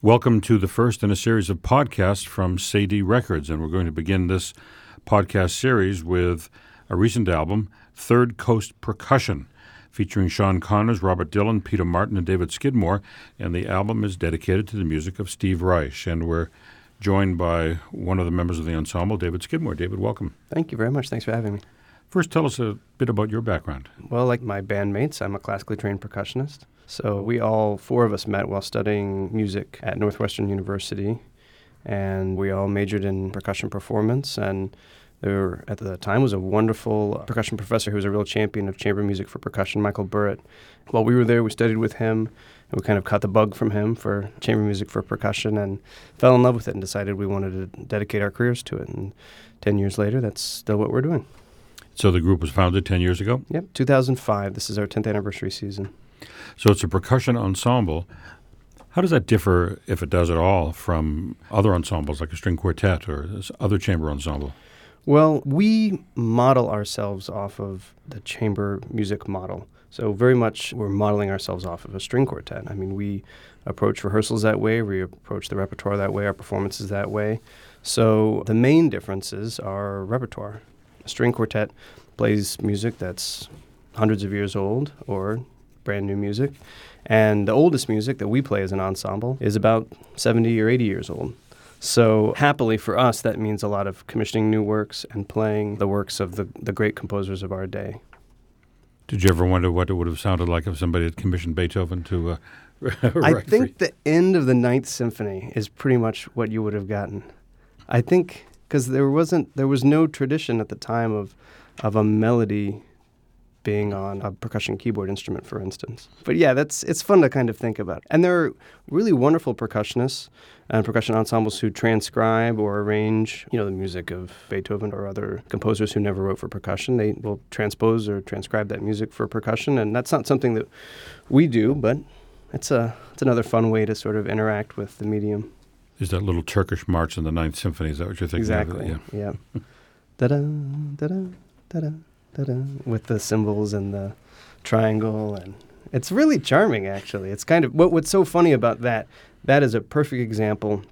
Welcome to the first in a series of podcasts from Cedille Records, and we're going to begin this podcast series with a recent album, Third Coast Percussion, featuring Sean Connors, Robert Dillon, Peter Martin, and David Skidmore. And the album is dedicated to the music of Steve Reich, and we're joined by one of the members of the ensemble, David Skidmore. David, welcome. Thank you very much. Thanks for having me. First, tell us a bit about your background. Well, like my bandmates, I'm a classically trained percussionist. So we all four of us met while studying music at Northwestern University, and we all majored in percussion performance. And there, at the time, was a wonderful percussion professor who was a real champion of chamber music for percussion, Michael Burritt. While we were there, we studied with him, and we kind of caught the bug from him for chamber music for percussion, and fell in love with it, and decided we wanted to dedicate our careers to it. And ten years later, that's still what we're doing. So the group was founded 10 years ago? Yep, 2005. This is our 10th anniversary season. So it's a percussion ensemble. How does that differ, if it does at all, from other ensembles like a string quartet or other chamber ensemble? Well, we model ourselves off of the chamber music model. So, very much we're modeling ourselves off of a string quartet. I mean, we approach rehearsals that way, we approach the repertoire that way, our performances that way. So, the main differences are repertoire. A string quartet plays music that's hundreds of years old or brand new music. And the oldest music that we play as an ensemble is about 70 or 80 years old. So, happily for us, that means a lot of commissioning new works and playing the works of the, the great composers of our day. Did you ever wonder what it would have sounded like if somebody had commissioned Beethoven to? Uh, I think the end of the Ninth Symphony is pretty much what you would have gotten. I think because there wasn't there was no tradition at the time of of a melody being on a percussion keyboard instrument, for instance. But yeah, that's it's fun to kind of think about. And there are really wonderful percussionists and percussion ensembles who transcribe or arrange, you know, the music of Beethoven or other composers who never wrote for percussion. They will transpose or transcribe that music for percussion, and that's not something that we do, but it's a it's another fun way to sort of interact with the medium. Is that little Turkish march in the Ninth Symphony? Is that what you're thinking? Exactly. Of? Yeah. yeah. da da da da da da with the cymbals and the triangle and it's really charming actually. It's kind of what, what's so funny about that that is a perfect example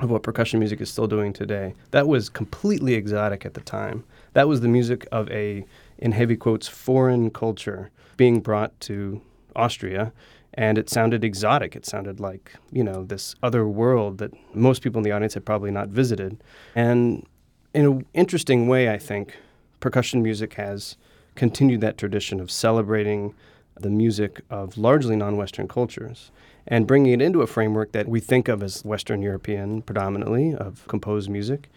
of what percussion music is still doing today. That was completely exotic at the time. That was the music of a in heavy quotes foreign culture being brought to austria and it sounded exotic. It sounded like you know this other world that most people in the audience had probably not visited. And in an interesting way i think percussion music has continued that tradition of celebrating the music of largely non Western cultures and bringing it into a framework that we think of as Western European predominantly of composed music.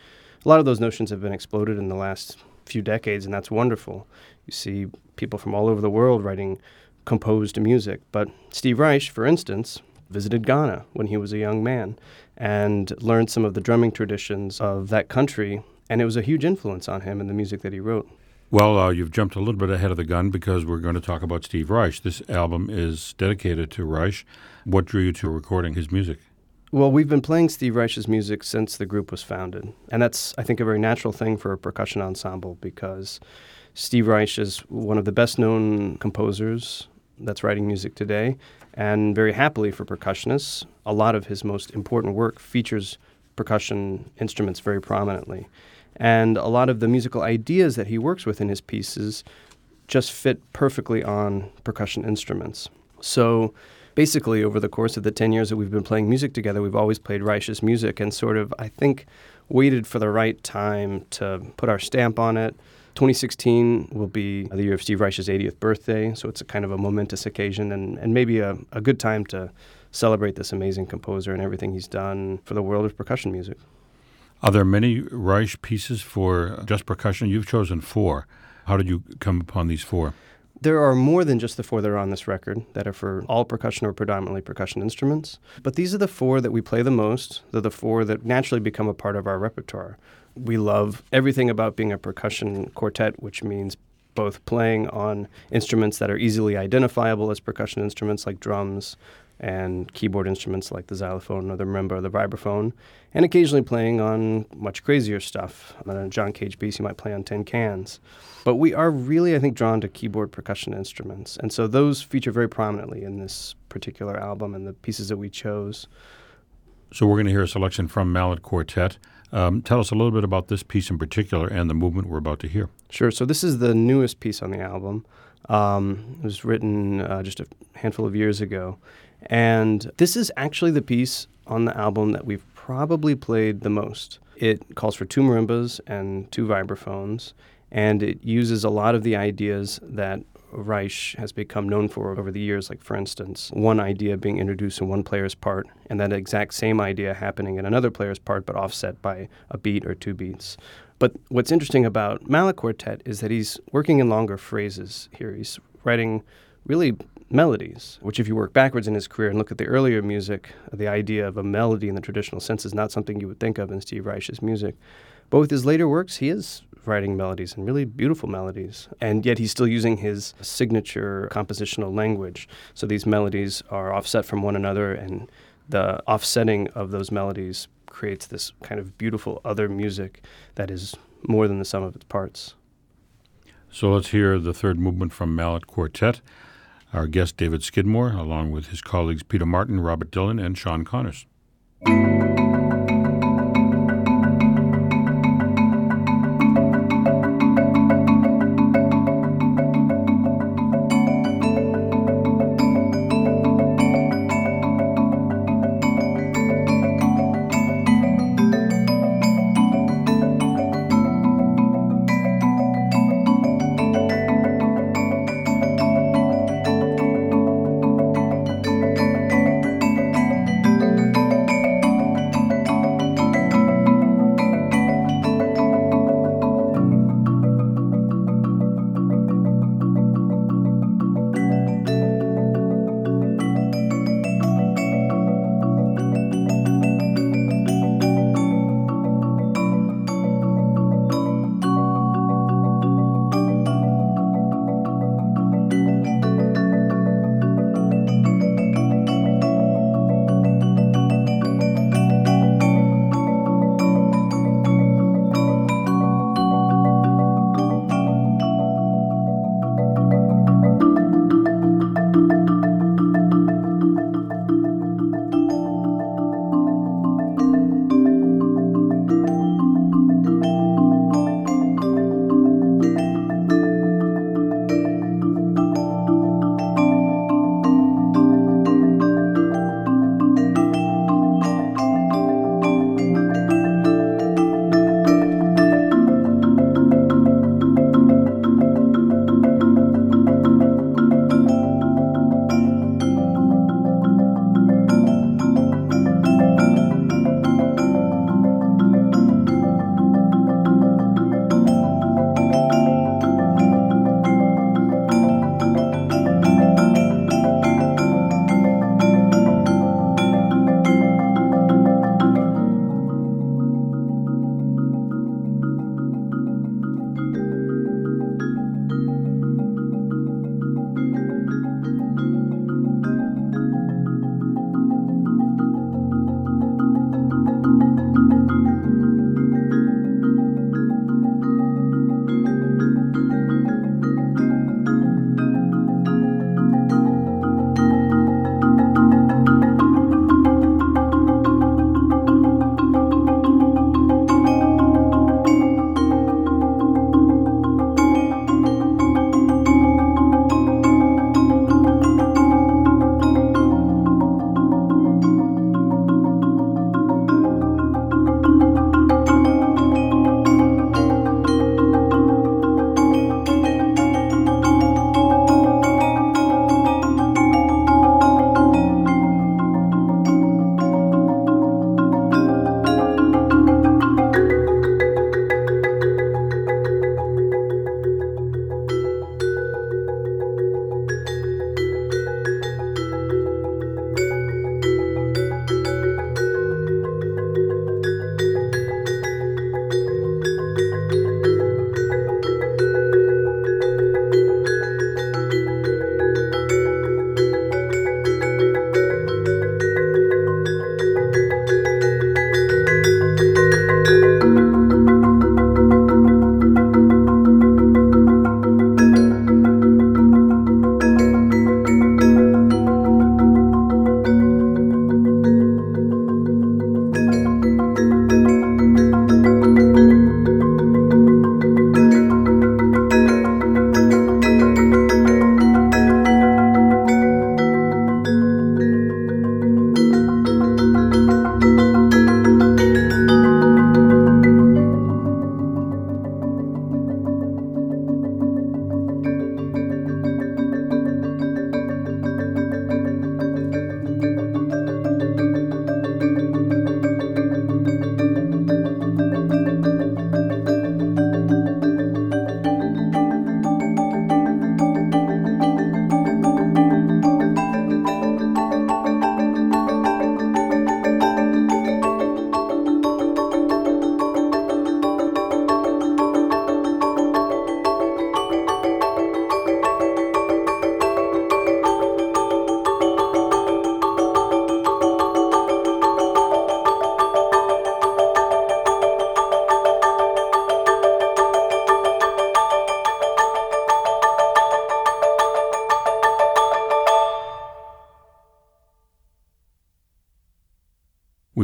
A lot of those notions have been exploded in the last few decades, and that's wonderful. You see people from all over the world writing composed music. But Steve Reich, for instance, visited Ghana when he was a young man and learned some of the drumming traditions of that country and it was a huge influence on him and the music that he wrote. Well, uh, you've jumped a little bit ahead of the gun because we're going to talk about Steve Reich. This album is dedicated to Reich. What drew you to recording his music? Well, we've been playing Steve Reich's music since the group was founded. And that's, I think, a very natural thing for a percussion ensemble because Steve Reich is one of the best known composers that's writing music today. And very happily for percussionists, a lot of his most important work features percussion instruments very prominently. And a lot of the musical ideas that he works with in his pieces just fit perfectly on percussion instruments. So basically, over the course of the 10 years that we've been playing music together, we've always played Reich's music and sort of, I think, waited for the right time to put our stamp on it. 2016 will be the year of Steve Reich's 80th birthday, so it's a kind of a momentous occasion and, and maybe a, a good time to celebrate this amazing composer and everything he's done for the world of percussion music. Are there many Reich pieces for just percussion? You've chosen four. How did you come upon these four? There are more than just the four that are on this record that are for all percussion or predominantly percussion instruments. But these are the four that we play the most. They're the four that naturally become a part of our repertoire. We love everything about being a percussion quartet, which means both playing on instruments that are easily identifiable as percussion instruments like drums, and keyboard instruments like the xylophone or the marimba or the vibraphone, and occasionally playing on much crazier stuff. On a John Cage bass, you might play on tin cans. But we are really, I think, drawn to keyboard percussion instruments. And so those feature very prominently in this particular album and the pieces that we chose. So we're going to hear a selection from Mallet Quartet. Um, tell us a little bit about this piece in particular and the movement we're about to hear. Sure. So this is the newest piece on the album. Um, it was written uh, just a handful of years ago, and this is actually the piece on the album that we've probably played the most. It calls for two marimbas and two vibraphones, and it uses a lot of the ideas that Reich has become known for over the years, like, for instance, one idea being introduced in one player's part, and that exact same idea happening in another player's part, but offset by a beat or two beats. But what's interesting about Mallet Quartet is that he's working in longer phrases here. He's writing really melodies, which, if you work backwards in his career and look at the earlier music, the idea of a melody in the traditional sense is not something you would think of in Steve Reich's music. But with his later works, he is writing melodies and really beautiful melodies. And yet he's still using his signature compositional language. So these melodies are offset from one another, and the offsetting of those melodies creates this kind of beautiful other music that is more than the sum of its parts. So let's hear the third movement from Mallet Quartet. Our guest, David Skidmore, along with his colleagues Peter Martin, Robert Dillon, and Sean Connors.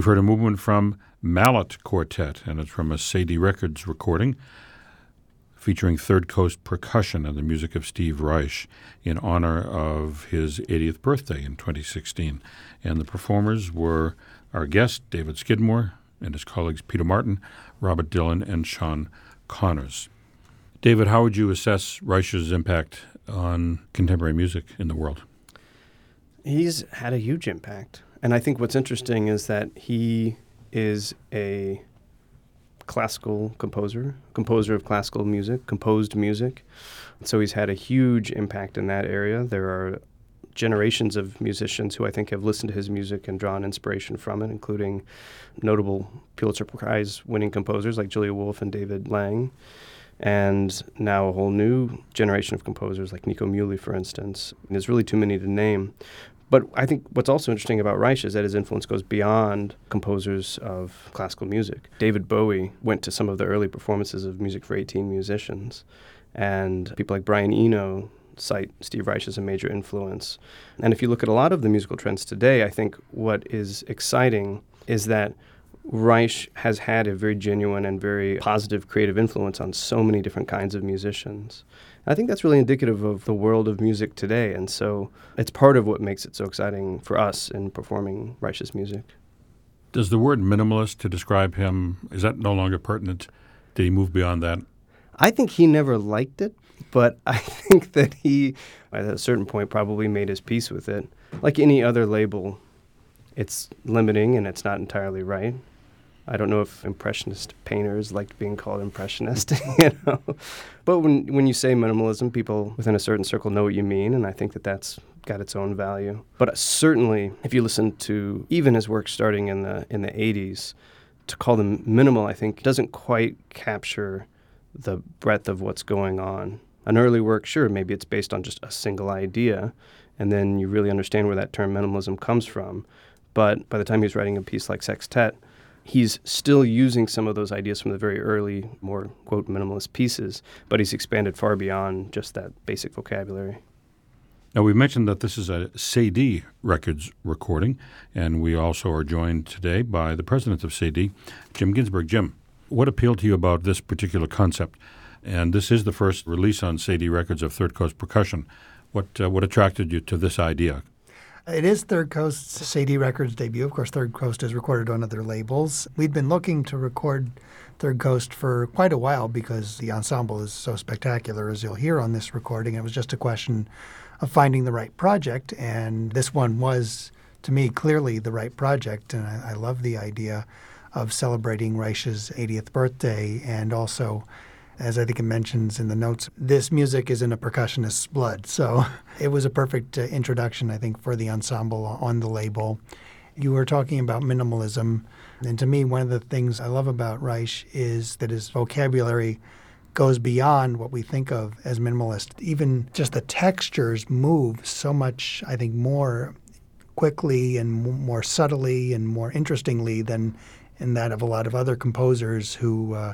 We've heard a movement from Mallet Quartet, and it's from a Cedille Records recording featuring Third Coast percussion and the music of Steve Reich in honor of his 80th birthday in 2016. And the performers were our guest, David Skidmore, and his colleagues Peter Martin, Robert Dillon, and Sean Connors. David, how would you assess Reich's impact on contemporary music in the world? He's had a huge impact. And I think what's interesting is that he is a classical composer, composer of classical music, composed music. So he's had a huge impact in that area. There are generations of musicians who I think have listened to his music and drawn inspiration from it, including notable Pulitzer Prize winning composers like Julia Wolfe and David Lang. And now a whole new generation of composers like Nico Muhly, for instance. There's really too many to name. But I think what's also interesting about Reich is that his influence goes beyond composers of classical music. David Bowie went to some of the early performances of Music for 18 Musicians, and people like Brian Eno cite Steve Reich as a major influence. And if you look at a lot of the musical trends today, I think what is exciting is that Reich has had a very genuine and very positive creative influence on so many different kinds of musicians. I think that's really indicative of the world of music today. And so it's part of what makes it so exciting for us in performing Reich's music. Does the word minimalist to describe him, is that no longer pertinent? Did he move beyond that? I think he never liked it, but I think that he, at a certain point, probably made his peace with it. Like any other label, it's limiting and it's not entirely right. I don't know if impressionist painters liked being called impressionist, you know. But when when you say minimalism, people within a certain circle know what you mean, and I think that that's got its own value. But certainly, if you listen to even his work starting in the in the 80s, to call them minimal, I think doesn't quite capture the breadth of what's going on. An early work, sure, maybe it's based on just a single idea, and then you really understand where that term minimalism comes from. But by the time he was writing a piece like Sextet, he's still using some of those ideas from the very early, more quote minimalist pieces, but he's expanded far beyond just that basic vocabulary. Now, we've mentioned that this is a Cedille Records recording, and we also are joined today by the president of Cedille, Jim Ginsburg. Jim, what appealed to you about this particular concept? And this is the first release on Cedille Records of Third Coast Percussion. What, uh, what attracted you to this idea? It is Third Coast's Cedille Records debut. Of course, Third Coast has recorded on other labels. We'd been looking to record Third Coast for quite a while because the ensemble is so spectacular, as you'll hear on this recording. It was just a question of finding the right project, and this one was, to me, clearly the right project. And I, I love the idea of celebrating Reich's 80th birthday and also as I think it mentions in the notes, this music is in a percussionist's blood. So it was a perfect uh, introduction, I think, for the ensemble on the label. You were talking about minimalism. And to me, one of the things I love about Reich is that his vocabulary goes beyond what we think of as minimalist. Even just the textures move so much, I think, more quickly and more subtly and more interestingly than in that of a lot of other composers who. Uh,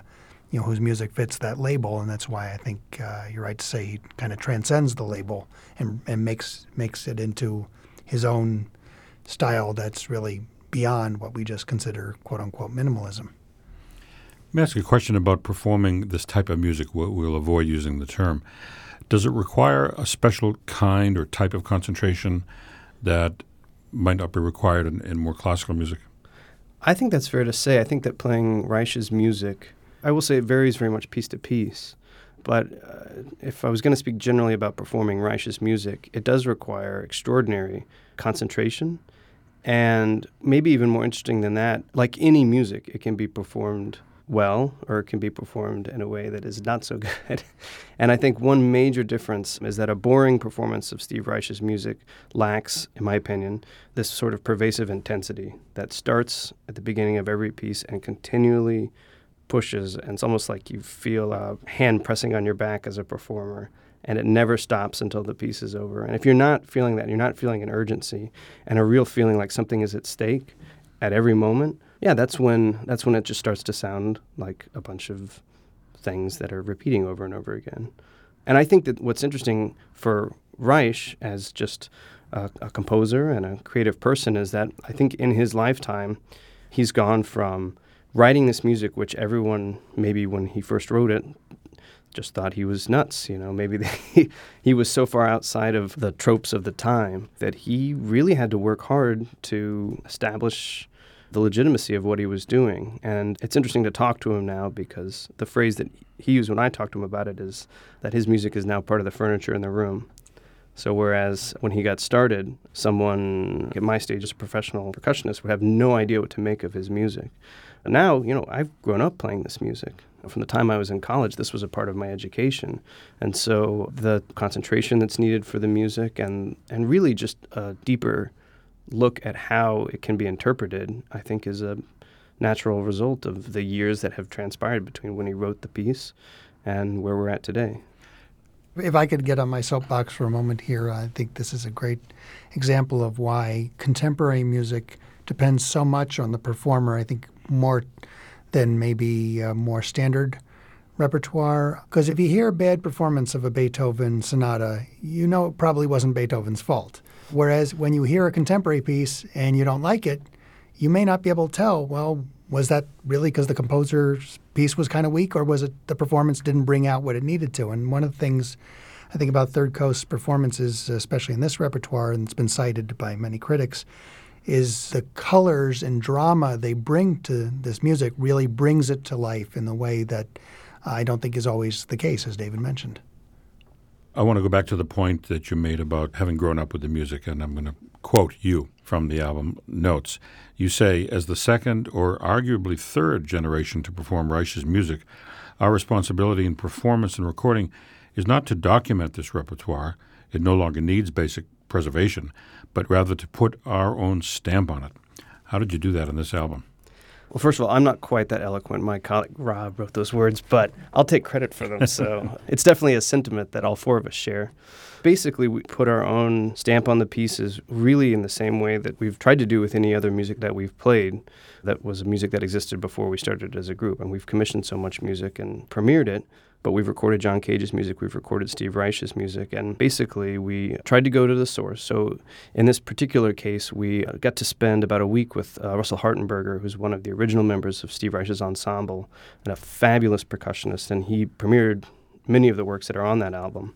you know, whose music fits that label, and that's why I think uh, you're right to say he kind of transcends the label and, and makes makes it into his own style that's really beyond what we just consider quote unquote minimalism. Let me ask you a question about performing this type of music. We'll, we'll avoid using the term. Does it require a special kind or type of concentration that might not be required in, in more classical music? I think that's fair to say. I think that playing Reich's music I will say it varies very much piece to piece. But uh, if I was going to speak generally about performing Reich's music, it does require extraordinary concentration. And maybe even more interesting than that, like any music, it can be performed well or it can be performed in a way that is not so good. and I think one major difference is that a boring performance of Steve Reich's music lacks, in my opinion, this sort of pervasive intensity that starts at the beginning of every piece and continually pushes, and it's almost like you feel a hand pressing on your back as a performer, and it never stops until the piece is over. And if you're not feeling that, you're not feeling an urgency and a real feeling like something is at stake at every moment. Yeah, that's when that's when it just starts to sound like a bunch of things that are repeating over and over again. And I think that what's interesting for Reich as just a, a composer and a creative person is that I think in his lifetime he's gone from writing this music, which everyone, maybe when he first wrote it, just thought he was nuts. You know, maybe they, he was so far outside of the tropes of the time that he really had to work hard to establish the legitimacy of what he was doing. And it's interesting to talk to him now because the phrase that he used when I talked to him about it is that his music is now part of the furniture in the room. So whereas when he got started, someone at my stage as a professional percussionist would have no idea what to make of his music. But now, you know, I've grown up playing this music. From the time I was in college, this was a part of my education. And so the concentration that's needed for the music and, and really just a deeper look at how it can be interpreted, I think is a natural result of the years that have transpired between when he wrote the piece and where we're at today. If I could get on my soapbox for a moment here, I think this is a great example of why contemporary music depends so much on the performer. I think more than maybe more standard repertoire. Because if you hear a bad performance of a Beethoven sonata, you know it probably wasn't Beethoven's fault. Whereas when you hear a contemporary piece and you don't like it, you may not be able to tell, well, was that really because the composer's piece was kind of weak, or was it the performance didn't bring out what it needed to? And one of the things I think about Third Coast performances, especially in this repertoire, and it's been cited by many critics, is the colors and drama they bring to this music really brings it to life in the way that I don't think is always the case, as David mentioned. I want to go back to the point that you made about having grown up with the music, and I'm going to quote you from the album notes. You say, as the second or arguably third generation to perform Reich's music, our responsibility in performance and recording is not to document this repertoire, it no longer needs basic preservation, but rather to put our own stamp on it. How did you do that on this album? Well, first of all, I'm not quite that eloquent. My colleague Rob wrote those words, but I'll take credit for them. So it's definitely a sentiment that all four of us share. Basically, we put our own stamp on the pieces really in the same way that we've tried to do with any other music that we've played that was music that existed before we started as a group. And we've commissioned so much music and premiered it but we've recorded John Cage's music, we've recorded Steve Reich's music, and basically we tried to go to the source. So in this particular case, we got to spend about a week with uh, Russell Hartenberger, who's one of the original members of Steve Reich's ensemble and a fabulous percussionist, and he premiered many of the works that are on that album.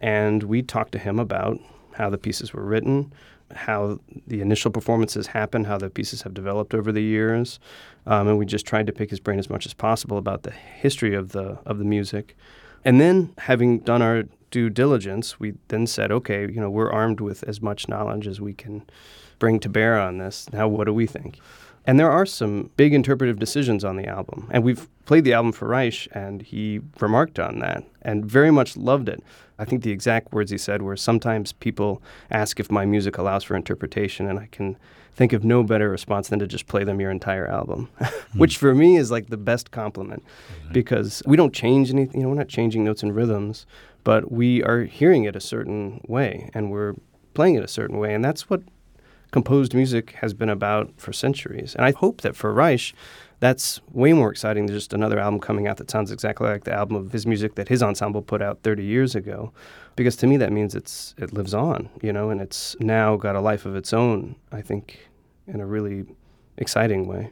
And we talked to him about how the pieces were written, how the initial performances happen, how the pieces have developed over the years, um, and we just tried to pick his brain as much as possible about the history of the of the music. And then, having done our due diligence, we then said, okay, you know, we're armed with as much knowledge as we can bring to bear on this. Now, what do we think? And there are some big interpretive decisions on the album. And we've played the album for Reich, and he remarked on that and very much loved it. I think the exact words he said were sometimes people ask if my music allows for interpretation, and I can think of no better response than to just play them your entire album, mm. which for me is like the best compliment because we don't change anything, you know, we're not changing notes and rhythms, but we are hearing it a certain way and we're playing it a certain way. And that's what composed music has been about for centuries. And I hope that for Reich, that's way more exciting than just another album coming out that sounds exactly like the album of his music that his ensemble put out 30 years ago because to me that means it's it lives on you know and it's now got a life of its own i think in a really exciting way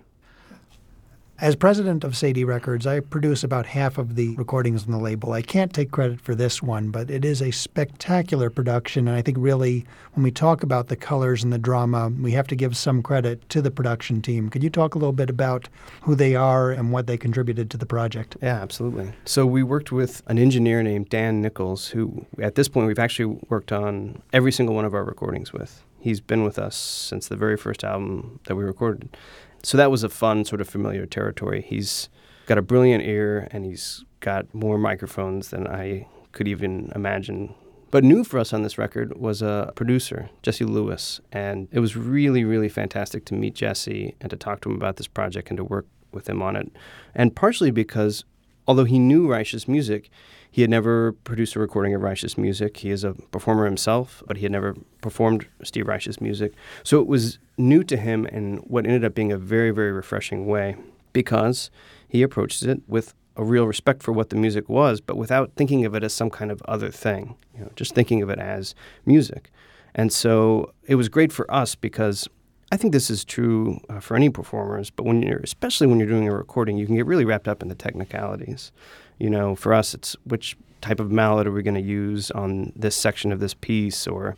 as president of Cedille Records, I produce about half of the recordings on the label. I can't take credit for this one, but it is a spectacular production. And I think really, when we talk about the colors and the drama, we have to give some credit to the production team. Could you talk a little bit about who they are and what they contributed to the project? Yeah, absolutely. So we worked with an engineer named Dan Nichols, who at this point we've actually worked on every single one of our recordings with. He's been with us since the very first album that we recorded so that was a fun sort of familiar territory. He's got a brilliant ear and he's got more microphones than I could even imagine. But new for us on this record was a producer, Jesse Lewis, and it was really, really fantastic to meet Jesse and to talk to him about this project and to work with him on it. And partially because although he knew Reich's music, he had never produced a recording of Reich's music. He is a performer himself, but he had never performed Steve Reich's music. So it was new to him in what ended up being a very, very refreshing way because he approached it with a real respect for what the music was, but without thinking of it as some kind of other thing, you know, just thinking of it as music. And so it was great for us because I think this is true uh, for any performers, but when you're, especially when you're doing a recording, you can get really wrapped up in the technicalities. You know, for us, it's which type of mallet are we going to use on this section of this piece, or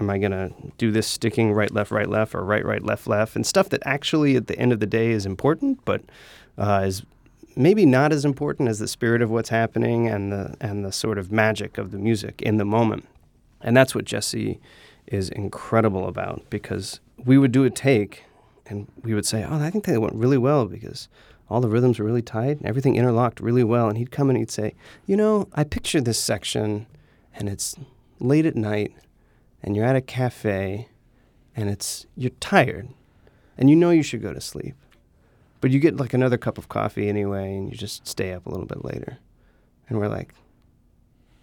am I going to do this sticking right, left, right, left, or right, right, left, left, and stuff that actually at the end of the day is important, but uh, is maybe not as important as the spirit of what's happening and the and the sort of magic of the music in the moment. And that's what Jesse is incredible about because we would do a take and we would say, Oh, I think that went really well because all the rhythms were really tight, and everything interlocked really well. And he'd come and he'd say, You know, I picture this section and it's late at night and you're at a cafe and it's you're tired and you know you should go to sleep. But you get like another cup of coffee anyway and you just stay up a little bit later. And we're like,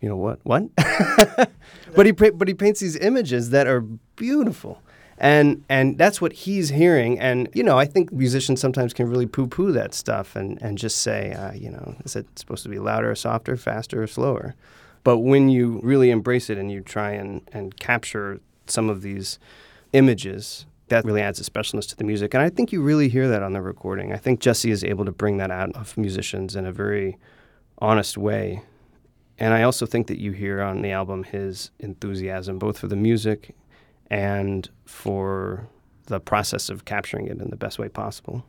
you know what? What? but he but he paints these images that are beautiful. And and that's what he's hearing. And you know, I think musicians sometimes can really poo-poo that stuff and and just say, uh, you know, is it supposed to be louder, or softer, faster, or slower? But when you really embrace it and you try and and capture some of these images, that really adds a specialness to the music. And I think you really hear that on the recording. I think Jesse is able to bring that out of musicians in a very honest way and I also think that you hear on the album his enthusiasm, both for the music and for the process of capturing it in the best way possible.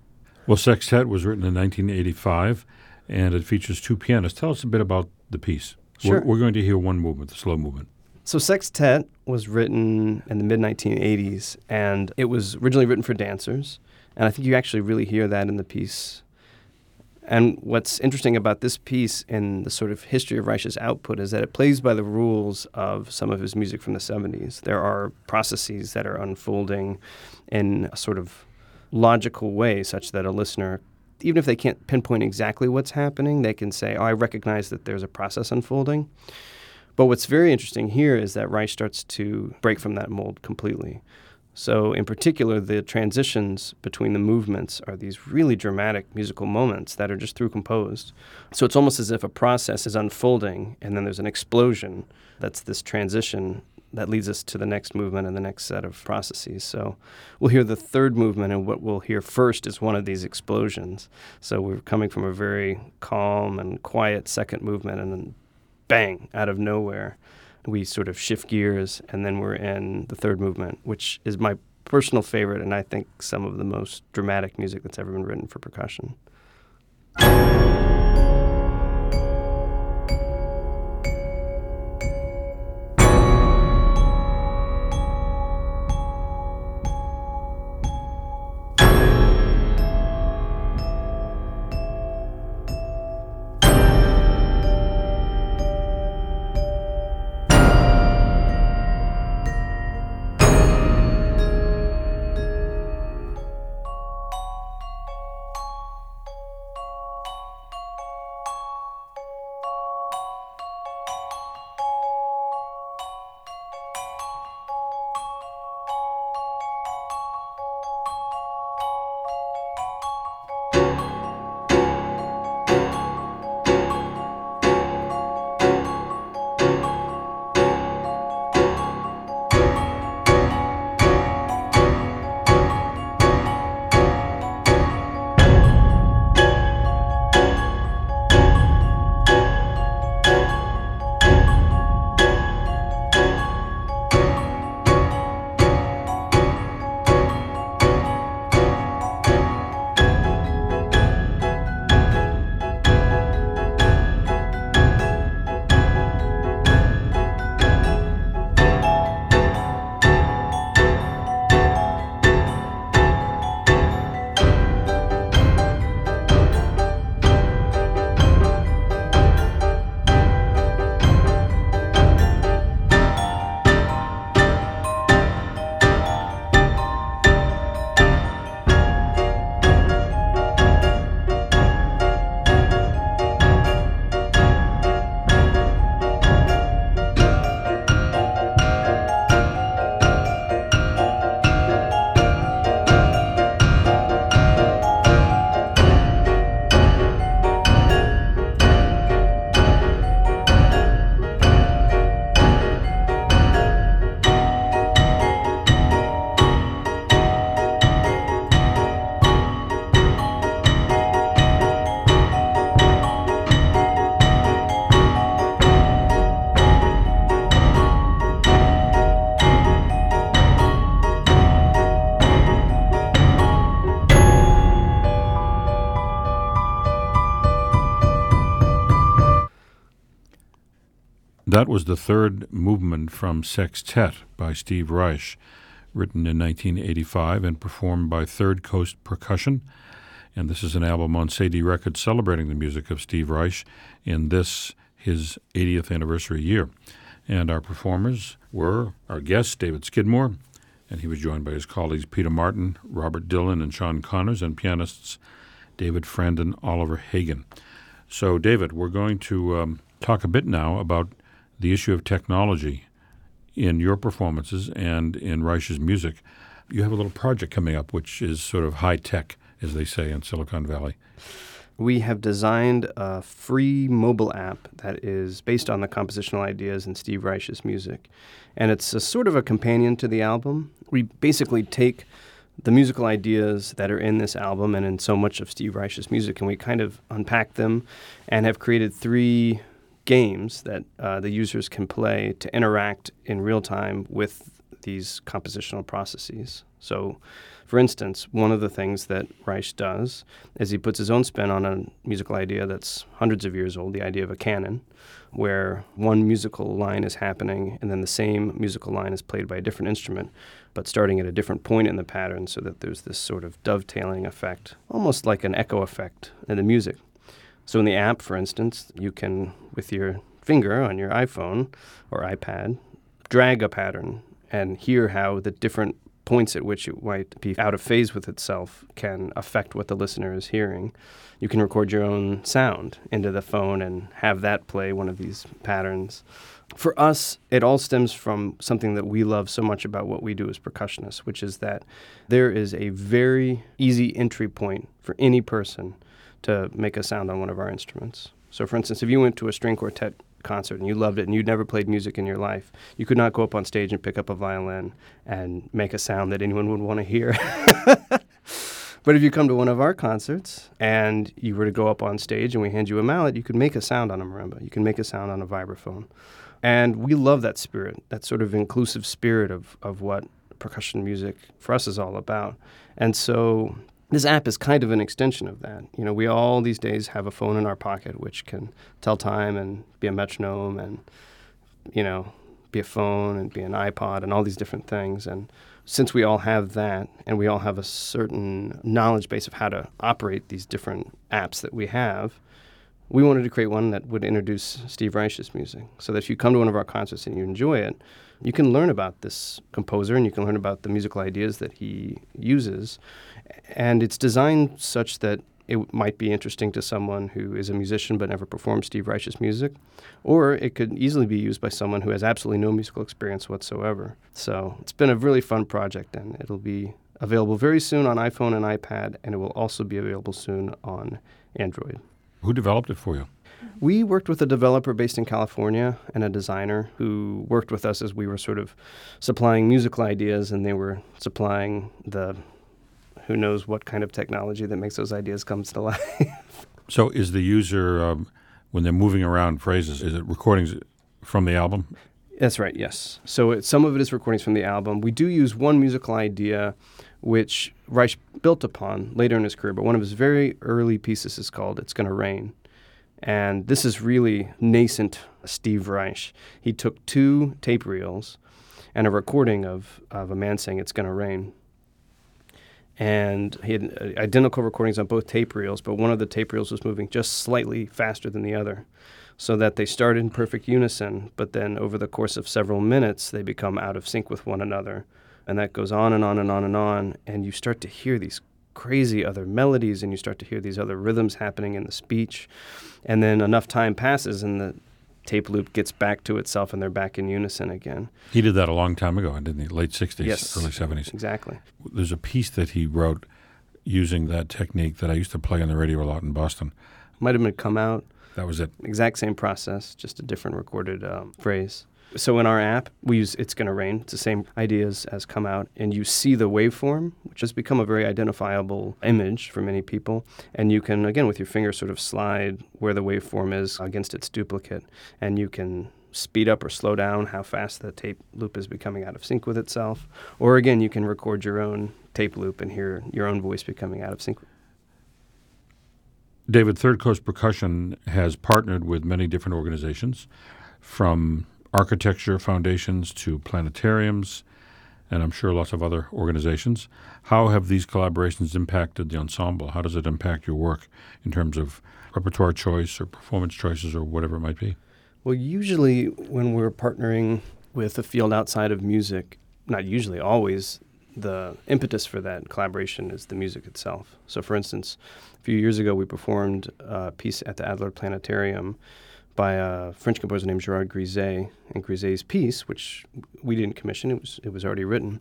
Well, Sextet was written in 1985, and it features two pianists. Tell us a bit about the piece. Sure. We're, we're going to hear one movement, the slow movement. So, Sextet was written in the mid 1980s, and it was originally written for dancers. And I think you actually really hear that in the piece and what's interesting about this piece in the sort of history of Reich's output is that it plays by the rules of some of his music from the 70s. There are processes that are unfolding in a sort of logical way, such that a listener, even if they can't pinpoint exactly what's happening, they can say, Oh, I recognize that there's a process unfolding. But what's very interesting here is that Reich starts to break from that mold completely. So, in particular, the transitions between the movements are these really dramatic musical moments that are just through composed. So, it's almost as if a process is unfolding and then there's an explosion that's this transition that leads us to the next movement and the next set of processes. So, we'll hear the third movement, and what we'll hear first is one of these explosions. So, we're coming from a very calm and quiet second movement, and then bang, out of nowhere we sort of shift gears, and then we're in the third movement, which is my personal favorite, and I think some of the most dramatic music that's ever been written for percussion. That was the third movement from Sextet by Steve Reich, written in 1985 and performed by Third Coast Percussion. And this is an album on Cedille Records celebrating the music of Steve Reich in this, his 80th anniversary year. And our performers were our guest, David Skidmore, and he was joined by his colleagues Peter Martin, Robert Dillon, and Sean Connors, and pianists David Friend and Oliver Hagen. So, David, we're going to um, talk a bit now about the issue of technology in your performances and in Reich's music. You have a little project coming up, which is sort of high tech, as they say in Silicon Valley. We have designed a free mobile app that is based on the compositional ideas in Steve Reich's music. And it's a sort of a companion to the album. We basically take the musical ideas that are in this album and in so much of Steve Reich's music, and we kind of unpack them and have created three games that uh, the users can play to interact in real time with these compositional processes. So, for instance, one of the things that Reich does is he puts his own spin on a musical idea that's hundreds of years old, the idea of a canon, where one musical line is happening and then the same musical line is played by a different instrument, but starting at a different point in the pattern so that there's this sort of dovetailing effect, almost like an echo effect in the music. So in the app, for instance, you can, with your finger on your iPhone or iPad, drag a pattern and hear how the different points at which it might be out of phase with itself can affect what the listener is hearing. You can record your own sound into the phone and have that play one of these patterns. For us, it all stems from something that we love so much about what we do as percussionists, which is that there is a very easy entry point for any person to make a sound on one of our instruments. So, for instance, if you went to a string quartet concert and you loved it and you'd never played music in your life, you could not go up on stage and pick up a violin and make a sound that anyone would want to hear. but if you come to one of our concerts and you were to go up on stage and we hand you a mallet, you could make a sound on a marimba, you can make a sound on a vibraphone. And we love that spirit, that sort of inclusive spirit of, of what percussion music for us is all about. And so this app is kind of an extension of that. You know, we all these days have a phone in our pocket which can tell time and be a metronome and, you know, be a phone and be an iPod and all these different things. And since we all have that and we all have a certain knowledge base of how to operate these different apps that we have, we wanted to create one that would introduce Steve Reich's music so that if you come to one of our concerts and you enjoy it, you can learn about this composer and you can learn about the musical ideas that he uses. And it's designed such that it might be interesting to someone who is a musician but never performed Steve Reich's music, or it could easily be used by someone who has absolutely no musical experience whatsoever. So it's been a really fun project, and it'll be available very soon on iPhone and iPad, and it will also be available soon on Android. Who developed it for you? We worked with a developer based in California and a designer who worked with us as we were sort of supplying musical ideas and they were supplying the who knows what kind of technology that makes those ideas come to life. so is the user um, when they're moving around phrases is it recordings from the album? That's right, yes. So it, some of it is recordings from the album. We do use one musical idea which Reich built upon later in his career, but one of his very early pieces is called It's Gonna Rain. And this is really nascent Steve Reich. He took two tape reels and a recording of, of a man saying It's Gonna Rain. And he had uh, identical recordings on both tape reels, but one of the tape reels was moving just slightly faster than the other so that they start in perfect unison, but then over the course of several minutes, they become out of sync with one another. And that goes on and on and on and on and you start to hear these crazy other melodies and you start to hear these other rhythms happening in the speech. And then enough time passes and the tape loop gets back to itself and they're back in unison again. He did that a long time ago, didn't he? Late 60s, yes, early 70s. Exactly. There's a piece that he wrote using that technique that I used to play on the radio a lot in Boston. Might have been Come Out. That was it. Exact same process, just a different recorded um, phrase. So in our app, we use It's Gonna Rain. It's the same ideas as come out, and you see the waveform, which has become a very identifiable image for many people. And you can, again, with your finger, sort of slide where the waveform is against its duplicate, and you can speed up or slow down how fast the tape loop is becoming out of sync with itself. Or again, you can record your own tape loop and hear your own voice becoming out of sync. David, Third Coast Percussion has partnered with many different organizations from architecture foundations to planetariums, and I'm sure lots of other organizations. How have these collaborations impacted the ensemble? How does it impact your work in terms of repertoire choice or performance choices or whatever it might be? Well, usually when we're partnering with a field outside of music, not usually, always, the impetus for that collaboration is the music itself. So, for instance, a few years ago, we performed a piece at the Adler Planetarium by a French composer named Gerard Grisey. And Grisey's piece, which we didn't commission, it was, it was already written,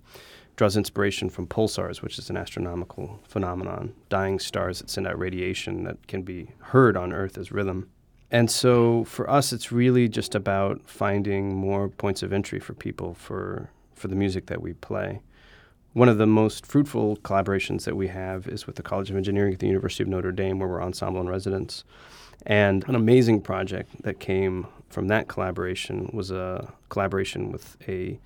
draws inspiration from pulsars, which is an astronomical phenomenon, dying stars that send out radiation that can be heard on Earth as rhythm. And so for us, it's really just about finding more points of entry for people for, for the music that we play. One of the most fruitful collaborations that we have is with the College of Engineering at the University of Notre Dame, where we're ensemble in residence. And an amazing project that came from that collaboration was a collaboration with a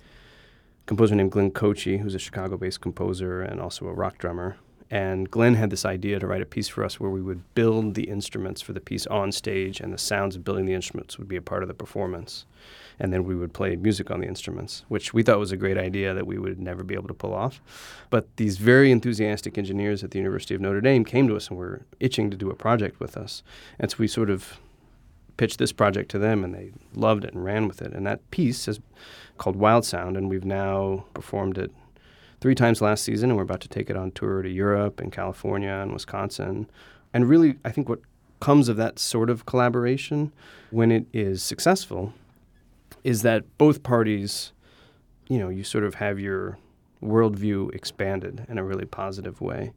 composer named Glenn Kotche, who's a Chicago based composer and also a rock drummer. And Glenn had this idea to write a piece for us where we would build the instruments for the piece on stage, and the sounds of building the instruments would be a part of the performance. And then we would play music on the instruments, which we thought was a great idea that we would never be able to pull off. But these very enthusiastic engineers at the University of Notre Dame came to us and were itching to do a project with us. And so we sort of pitched this project to them, and they loved it and ran with it. And that piece is called Wild Sound, and we've now performed it three times last season, and we're about to take it on tour to Europe and California and Wisconsin. And really, I think what comes of that sort of collaboration when it is successful is that both parties, you know, you sort of have your worldview expanded in a really positive way.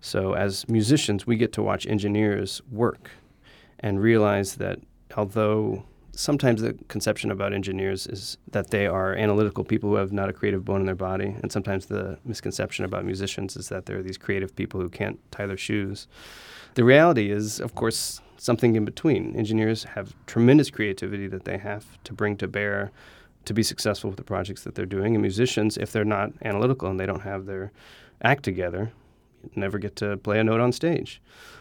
So, as musicians, we get to watch engineers work and realize that although sometimes the conception about engineers is that they are analytical people who have not a creative bone in their body, and sometimes the misconception about musicians is that they're these creative people who can't tie their shoes. The reality is, of course, something in between. Engineers have tremendous creativity that they have to bring to bear to be successful with the projects that they're doing. And musicians, if they're not analytical and they don't have their act together, never get to play a note on stage.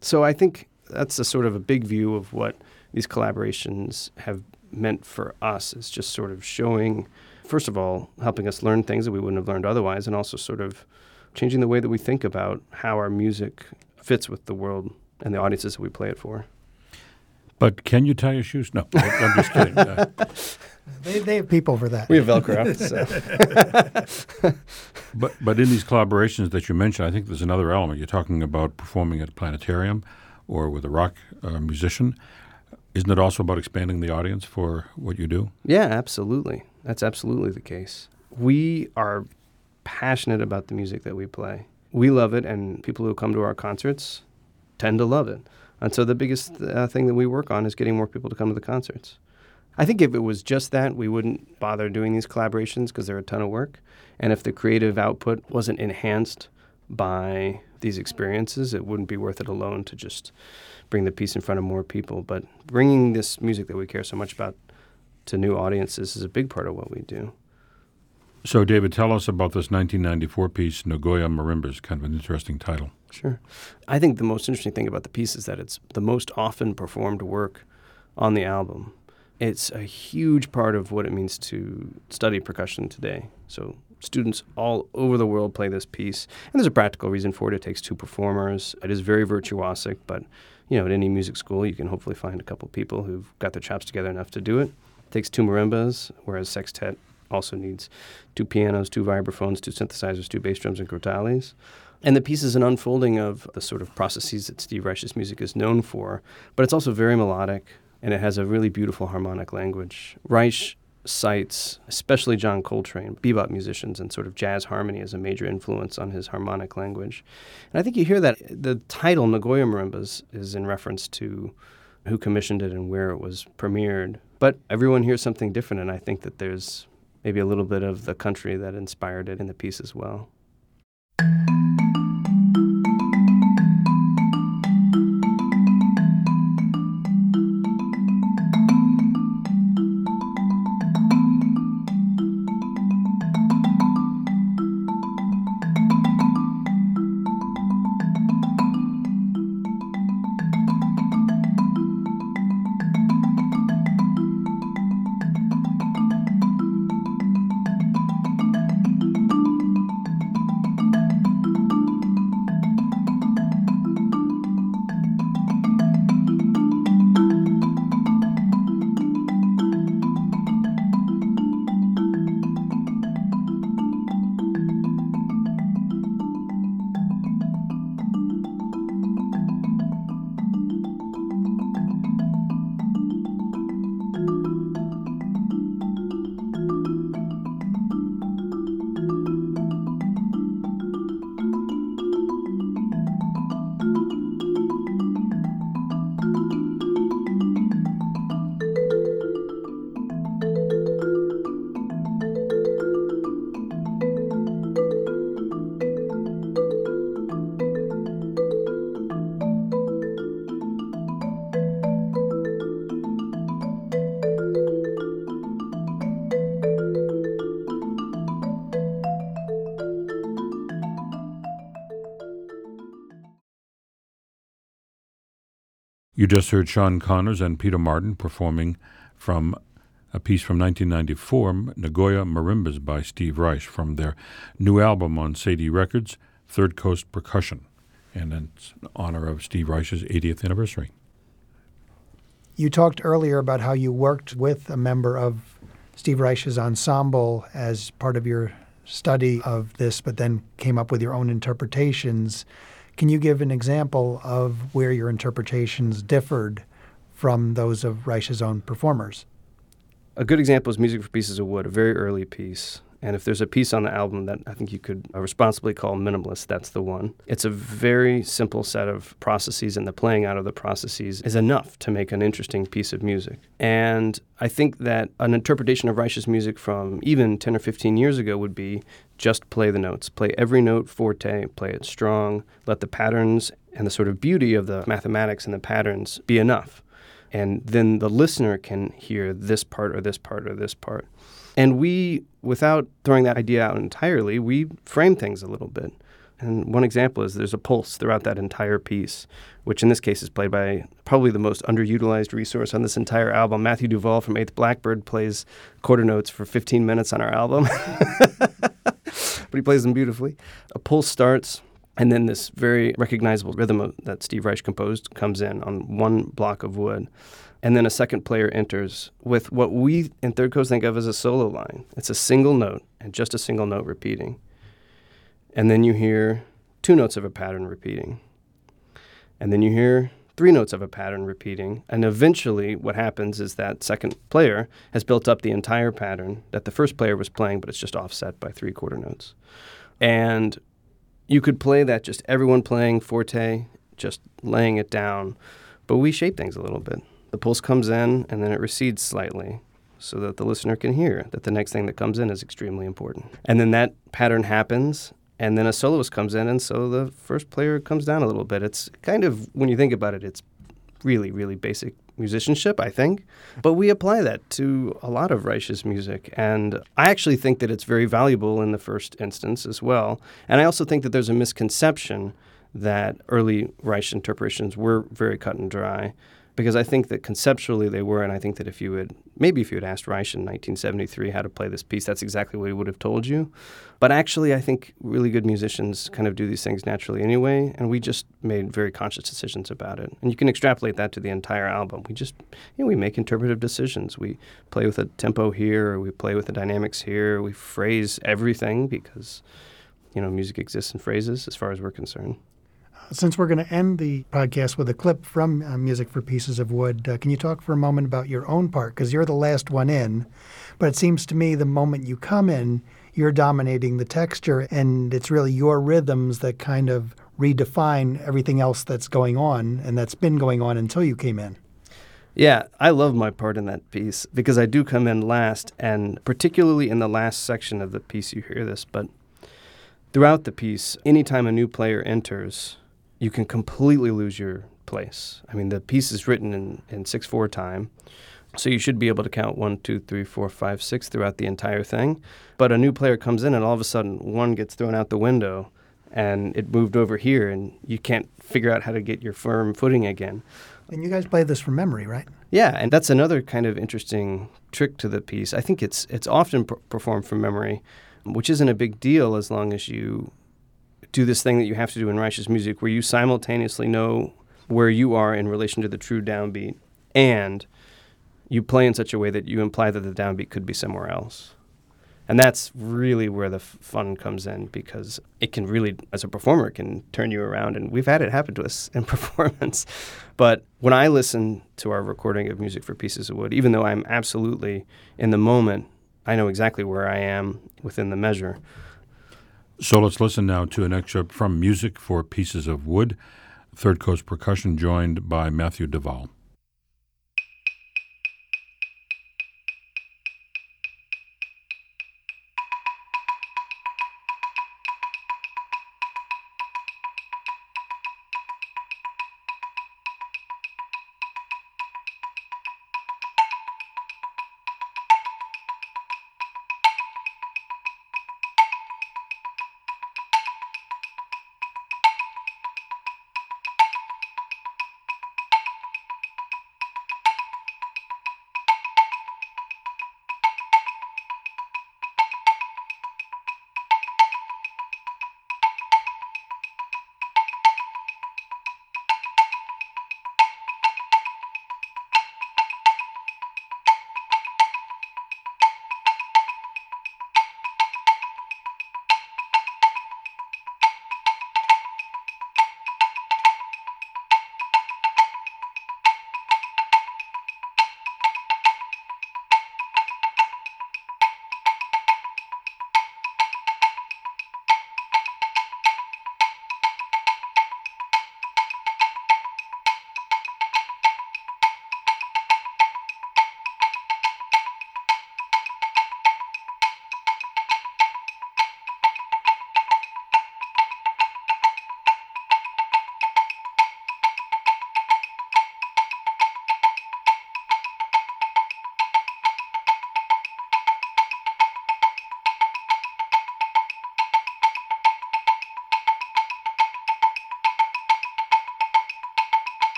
So I think that's a sort of a big view of what these collaborations have meant for us is just sort of showing, first of all, helping us learn things that we wouldn't have learned otherwise, and also sort of changing the way that we think about how our music fits with the world and the audiences that we play it for. But can you tie your shoes? No, I'm just kidding. Uh, They, they have people for that. We have Velcro. so. but but in these collaborations that you mentioned, I think there's another element. You're talking about performing at a planetarium or with a rock uh, musician. Isn't it also about expanding the audience for what you do? Yeah, absolutely. That's absolutely the case. We are passionate about the music that we play. We love it, and people who come to our concerts tend to love it. And so the biggest uh, thing that we work on is getting more people to come to the concerts. I think if it was just that, we wouldn't bother doing these collaborations because they're a ton of work. And if the creative output wasn't enhanced by these experiences, it wouldn't be worth it alone to just bring the piece in front of more people. But bringing this music that we care so much about to new audiences is a big part of what we do. So, David, tell us about this 1994 piece, Nagoya Marimbas, kind of an interesting title. Sure. I think the most interesting thing about the piece is that it's the most often performed work on the album. It's a huge part of what it means to study percussion today. So, students all over the world play this piece, and there's a practical reason for it. It takes two performers. It is very virtuosic, but you know, at any music school, you can hopefully find a couple people who've got their chops together enough to do it. It takes two marimbas, whereas sextet also needs two pianos, two vibraphones, two synthesizers, two bass drums, and crotales. And the piece is an unfolding of the sort of processes that Steve Reich's music is known for, but it's also very melodic and it has a really beautiful harmonic language. Reich cites, especially John Coltrane, bebop musicians, and sort of jazz harmony as a major influence on his harmonic language. And I think you hear that the title Nagoya Marimbas is in reference to who commissioned it and where it was premiered. But everyone hears something different, and I think that there's maybe a little bit of the country that inspired it in the piece as well. You just heard Sean Connors and Peter Martin performing from a piece from 1994, Nagoya Marimbas by Steve Reich, from their new album on Cedille Records, Third Coast Percussion. And it's in honor of Steve Reich's 80th anniversary. You talked earlier about how you worked with a member of Steve Reich's ensemble as part of your study of this, but then came up with your own interpretations. Can you give an example of where your interpretations differed from those of Reich's own performers? A good example is Music for Pieces of Wood, a very early piece. And if there's a piece on the album that I think you could uh, responsibly call minimalist, that's the one. It's a very simple set of processes, and the playing out of the processes is enough to make an interesting piece of music. And I think that an interpretation of Reich's music from even 10 or 15 years ago would be just play the notes, play every note forte, play it strong, let the patterns and the sort of beauty of the mathematics and the patterns be enough. And then the listener can hear this part or this part or this part. And we, without throwing that idea out entirely, we frame things a little bit. And one example is there's a pulse throughout that entire piece, which in this case is played by probably the most underutilized resource on this entire album. Matthew Duval from Eighth Blackbird plays quarter notes for 15 minutes on our album, but he plays them beautifully. A pulse starts, and then this very recognizable rhythm that Steve Reich composed comes in on one block of wood and then a second player enters with what we in Third Coast think of as a solo line. It's a single note and just a single note repeating. And then you hear two notes of a pattern repeating. And then you hear three notes of a pattern repeating. And eventually, what happens is that second player has built up the entire pattern that the first player was playing, but it's just offset by three quarter notes. And you could play that just everyone playing forte, just laying it down, but we shape things a little bit. The pulse comes in and then it recedes slightly so that the listener can hear that the next thing that comes in is extremely important. And then that pattern happens and then a soloist comes in and so the first player comes down a little bit. It's kind of when you think about it it's really really basic musicianship, I think. But we apply that to a lot of Reich's music. And I actually think that it's very valuable in the first instance as well. And I also think that there's a misconception that early Reich interpretations were very cut and dry because I think that conceptually they were, and I think that if you had maybe if you had asked Reich in 1973 how to play this piece, that's exactly what he would have told you. But actually, I think really good musicians kind of do these things naturally anyway, and we just made very conscious decisions about it. And you can extrapolate that to the entire album. We just, you know, we make interpretive decisions. We play with a tempo here, we play with the dynamics here. We phrase everything because, you know, music exists in phrases as far as we're concerned. Since we're going to end the podcast with a clip from uh, Music for Pieces of Wood, uh, can you talk for a moment about your own part? Because you're the last one in, but it seems to me the moment you come in, you're dominating the texture, and it's really your rhythms that kind of redefine everything else that's going on and that's been going on until you came in. Yeah, I love my part in that piece because I do come in last, and particularly in the last section of the piece, you hear this, but throughout the piece, anytime a new player enters, you can completely lose your place. I mean, the piece is written in, in 6 4 time, so you should be able to count one, two, three, four, five, six throughout the entire thing. But a new player comes in, and all of a sudden, one gets thrown out the window, and it moved over here, and you can't figure out how to get your firm footing again. And you guys play this from memory, right? Yeah, and that's another kind of interesting trick to the piece. I think it's it's often pr- performed from memory, which isn't a big deal as long as you do this thing that you have to do in Reich's music where you simultaneously know where you are in relation to the true downbeat and you play in such a way that you imply that the downbeat could be somewhere else. And that's really where the f- fun comes in because it can really, as a performer, can turn you around. And we've had it happen to us in performance. But when I listen to our recording of Music for Pieces of Wood, even though I'm absolutely in the moment, I know exactly where I am within the measure. So let's listen now to an excerpt from Music for Pieces of Wood, Third Coast Percussion, joined by Matthew Duval.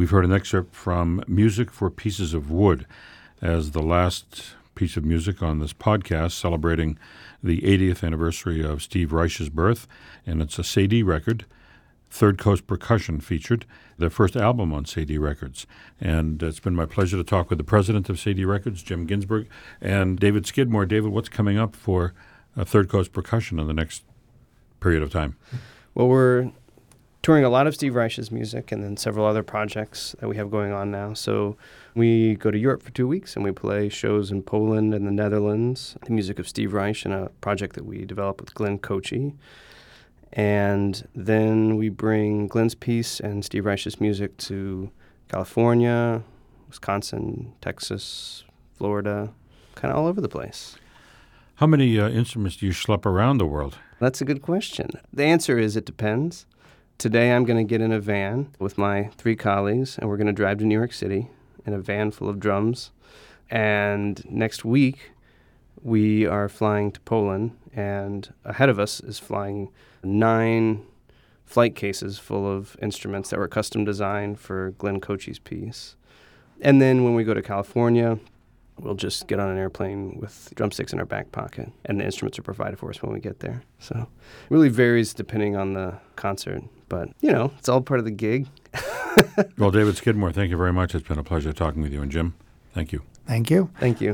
We've heard an excerpt from Music for Pieces of Wood as the last piece of music on this podcast celebrating the 80th anniversary of Steve Reich's birth, and it's a Cedille record. Third Coast Percussion featured, their first album on Cedille Records. And it's been my pleasure to talk with the president of Cedille Records, Jim Ginsburg, and David Skidmore. David, what's coming up for uh, Third Coast Percussion in the next period of time? Well, we're touring a lot of Steve Reich's music and then several other projects that we have going on now. So we go to Europe for two weeks and we play shows in Poland and the Netherlands. The music of Steve Reich and a project that we developed with Glenn Kotche. And then we bring Glenn's piece and Steve Reich's music to California, Wisconsin, Texas, Florida, kind of all over the place. How many uh, instruments do you schlep around the world? That's a good question. The answer is it depends. Today I'm going to get in a van with my three colleagues and we're going to drive to New York City in a van full of drums. And next week we are flying to Poland and ahead of us is flying nine flight cases full of instruments that were custom designed for Glenn Kotche's piece. And then when we go to California, we'll just get on an airplane with drumsticks in our back pocket, and the instruments are provided for us when we get there. So it really varies depending on the concert, but you know, it's all part of the gig. well, David Skidmore, thank you very much. It's been a pleasure talking with you. And Jim, thank you. Thank you. Thank you.